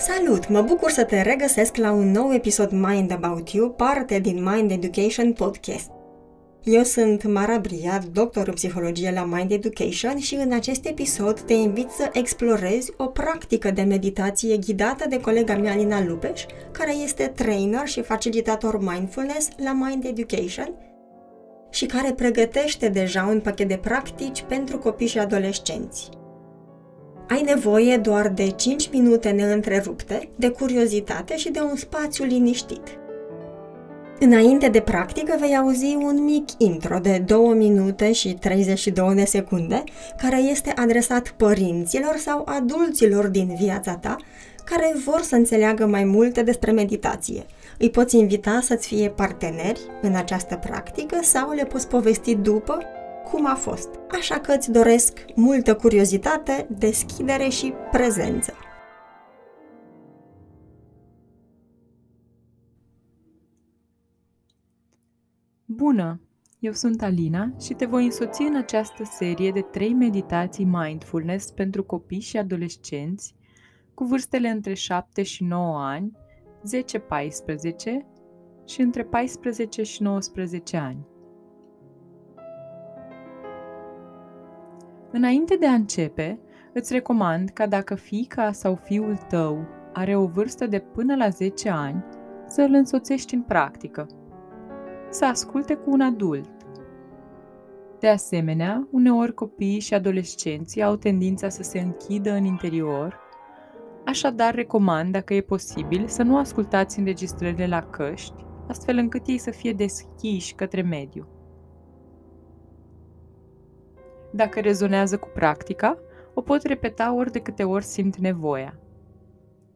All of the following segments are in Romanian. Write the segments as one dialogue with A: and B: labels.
A: Salut! Mă bucur să te regăsesc la un nou episod Mind About You, parte din Mind Education Podcast. Eu sunt Mara Bria, doctor în psihologie la Mind Education și în acest episod te invit să explorezi o practică de meditație ghidată de colega mea Alina Lupeș, care este trainer și facilitator mindfulness la Mind Education și care pregătește deja un pachet de practici pentru copii și adolescenți. Ai nevoie doar de 5 minute neîntrerupte, de curiozitate și de un spațiu liniștit. Înainte de practică vei auzi un mic intro de 2 minute și 32 de secunde, care este adresat părinților sau adulților din viața ta, care vor să înțeleagă mai multe despre meditație. Îi poți invita să-ți fie parteneri în această practică sau le poți povesti după cum a fost. Așa că îți doresc multă curiozitate, deschidere și prezență.
B: Bună! Eu sunt Alina și te voi însoți în această serie de trei meditații mindfulness pentru copii și adolescenți cu vârstele între 7 și 9 ani, 10-14 și între 14 și 19 ani. Înainte de a începe, îți recomand ca dacă fica sau fiul tău are o vârstă de până la 10 ani, să îl însoțești în practică. Să asculte cu un adult. De asemenea, uneori copiii și adolescenții au tendința să se închidă în interior, așadar recomand, dacă e posibil, să nu ascultați înregistrările la căști, astfel încât ei să fie deschiși către mediu. Dacă rezonează cu practica, o pot repeta ori de câte ori simt nevoia.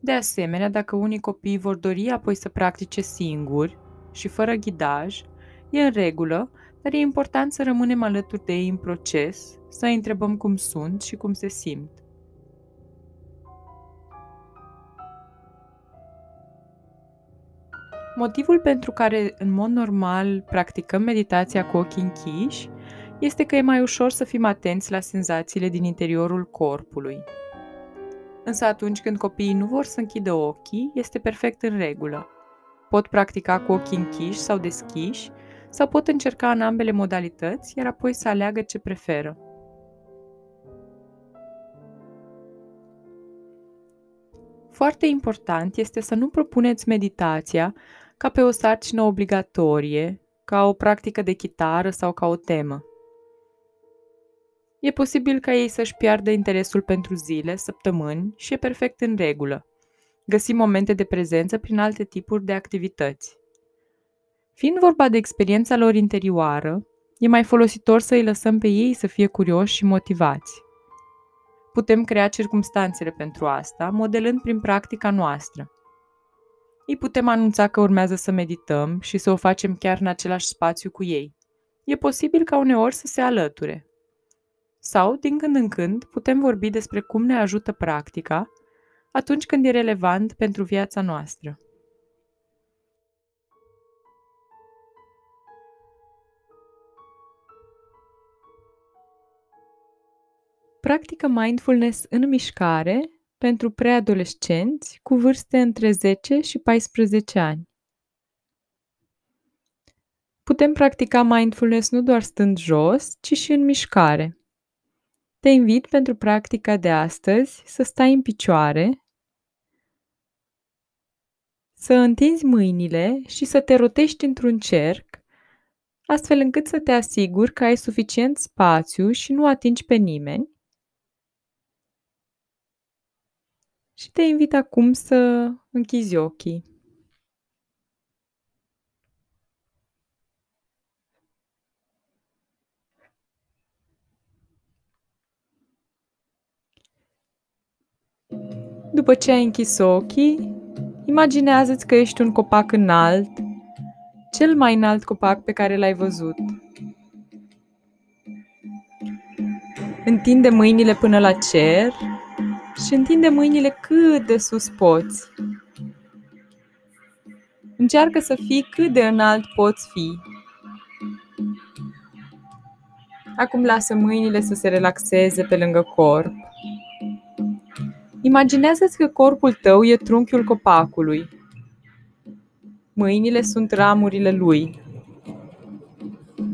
B: De asemenea, dacă unii copii vor dori apoi să practice singuri și fără ghidaj, e în regulă, dar e important să rămânem alături de ei în proces, să îi întrebăm cum sunt și cum se simt. Motivul pentru care în mod normal practicăm meditația cu ochii închiși este că e mai ușor să fim atenți la senzațiile din interiorul corpului. Însă atunci când copiii nu vor să închidă ochii, este perfect în regulă. Pot practica cu ochii închiși sau deschiși, sau pot încerca în ambele modalități, iar apoi să aleagă ce preferă. Foarte important este să nu propuneți meditația ca pe o sarcină obligatorie, ca o practică de chitară sau ca o temă. E posibil ca ei să-și piardă interesul pentru zile, săptămâni și e perfect în regulă. Găsim momente de prezență prin alte tipuri de activități. Fiind vorba de experiența lor interioară, e mai folositor să îi lăsăm pe ei să fie curioși și motivați. Putem crea circumstanțele pentru asta, modelând prin practica noastră. Îi putem anunța că urmează să medităm și să o facem chiar în același spațiu cu ei. E posibil ca uneori să se alăture, sau, din când în când, putem vorbi despre cum ne ajută practica atunci când e relevant pentru viața noastră. Practică mindfulness în mișcare pentru preadolescenți cu vârste între 10 și 14 ani. Putem practica mindfulness nu doar stând jos, ci și în mișcare. Te invit pentru practica de astăzi să stai în picioare, să întinzi mâinile și să te rotești într-un cerc, astfel încât să te asiguri că ai suficient spațiu și nu atingi pe nimeni. Și te invit acum să închizi ochii. După ce ai închis ochii, imaginează-ți că ești un copac înalt, cel mai înalt copac pe care l-ai văzut. Întinde mâinile până la cer și întinde mâinile cât de sus poți. Încearcă să fii cât de înalt poți fi. Acum lasă mâinile să se relaxeze pe lângă corp Imaginează-ți că corpul tău e trunchiul copacului. Mâinile sunt ramurile lui.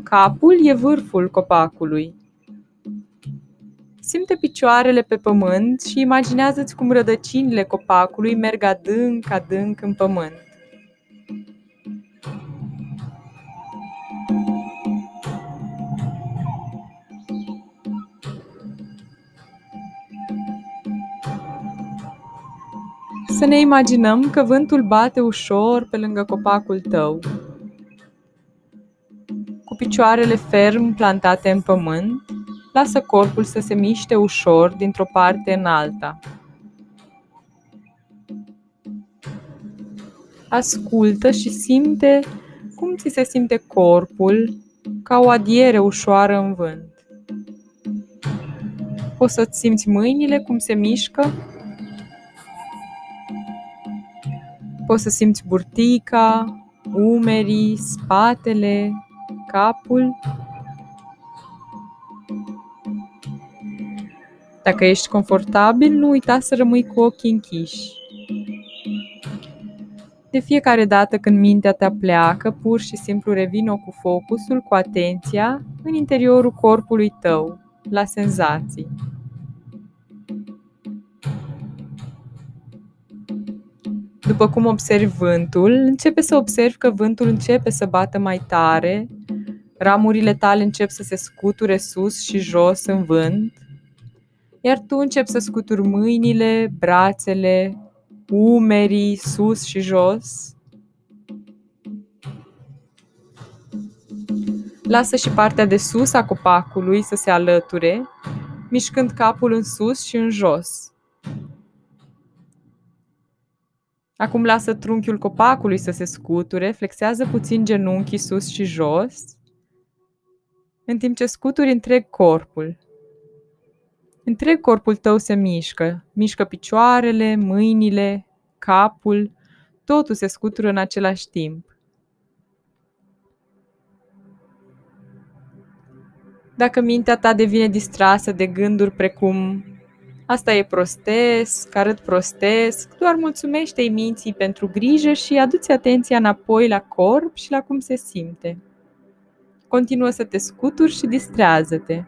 B: Capul e vârful copacului. Simte picioarele pe pământ și imaginează-ți cum rădăcinile copacului merg adânc, adânc în pământ. Să ne imaginăm că vântul bate ușor pe lângă copacul tău. Cu picioarele ferm plantate în pământ, lasă corpul să se miște ușor dintr-o parte în alta. Ascultă și simte cum ți se simte corpul ca o adiere ușoară în vânt. Poți să-ți simți mâinile cum se mișcă Poți să simți burtica, umerii, spatele, capul. Dacă ești confortabil, nu uita să rămâi cu ochii închiși. De fiecare dată când mintea ta pleacă, pur și simplu revină cu focusul, cu atenția, în interiorul corpului tău, la senzații. După cum observi vântul, începe să observi că vântul începe să bată mai tare, ramurile tale încep să se scuture sus și jos în vânt, iar tu începi să scuturi mâinile, brațele, umerii sus și jos. Lasă și partea de sus a copacului să se alăture, mișcând capul în sus și în jos. Acum lasă trunchiul copacului să se scuture, flexează puțin genunchii sus și jos, în timp ce scuturi întreg corpul. Întreg corpul tău se mișcă, mișcă picioarele, mâinile, capul, totul se scutură în același timp. Dacă mintea ta devine distrasă de gânduri precum Asta e prostesc, arăt prostesc, doar mulțumește-i minții pentru grijă și aduți atenția înapoi la corp și la cum se simte. Continuă să te scuturi și distrează-te.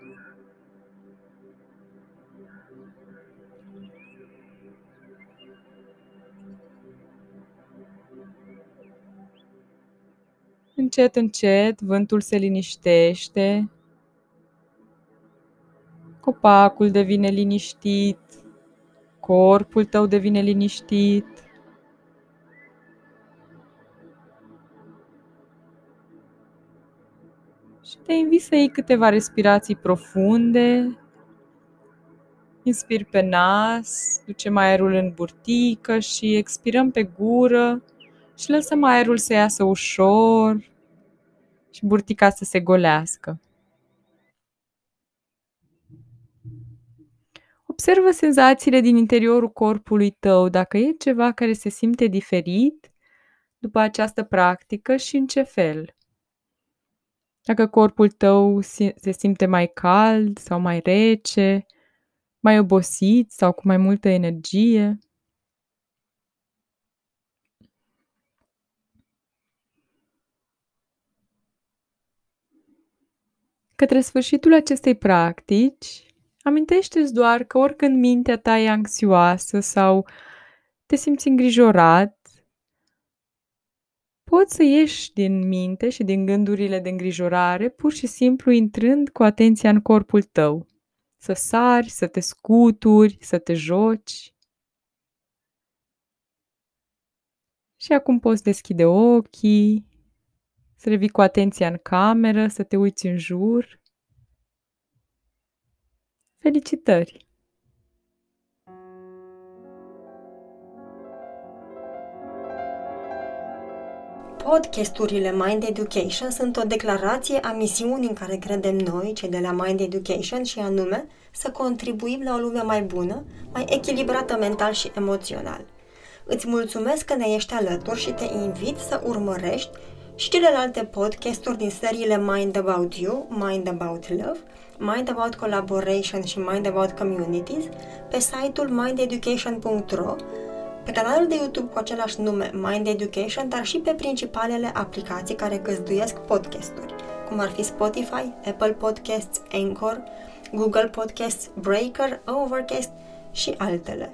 B: Încet, încet, vântul se liniștește, Copacul devine liniștit, corpul tău devine liniștit. Și te invit să iei câteva respirații profunde. Inspir pe nas, ducem aerul în burtică și expirăm pe gură și lăsăm aerul să iasă ușor și burtica să se golească. Observă senzațiile din interiorul corpului tău, dacă e ceva care se simte diferit după această practică și în ce fel. Dacă corpul tău se simte mai cald sau mai rece, mai obosit sau cu mai multă energie. Către sfârșitul acestei practici, Amintește-ți doar că oricând mintea ta e anxioasă sau te simți îngrijorat, poți să ieși din minte și din gândurile de îngrijorare pur și simplu intrând cu atenția în corpul tău. Să sari, să te scuturi, să te joci. Și acum poți deschide ochii, să revii cu atenția în cameră, să te uiți în jur. Felicitări!
A: Podcasturile Mind Education sunt o declarație a misiunii în care credem noi, cei de la Mind Education, și anume să contribuim la o lume mai bună, mai echilibrată mental și emoțional. Îți mulțumesc că ne ești alături și te invit să urmărești și celelalte podcasturi din seriile Mind About You, Mind About Love, Mind About Collaboration și Mind About Communities pe site-ul mindeducation.ro, pe canalul de YouTube cu același nume Mind Education, dar și pe principalele aplicații care găzduiesc podcasturi, cum ar fi Spotify, Apple Podcasts, Anchor, Google Podcasts, Breaker, Overcast și altele.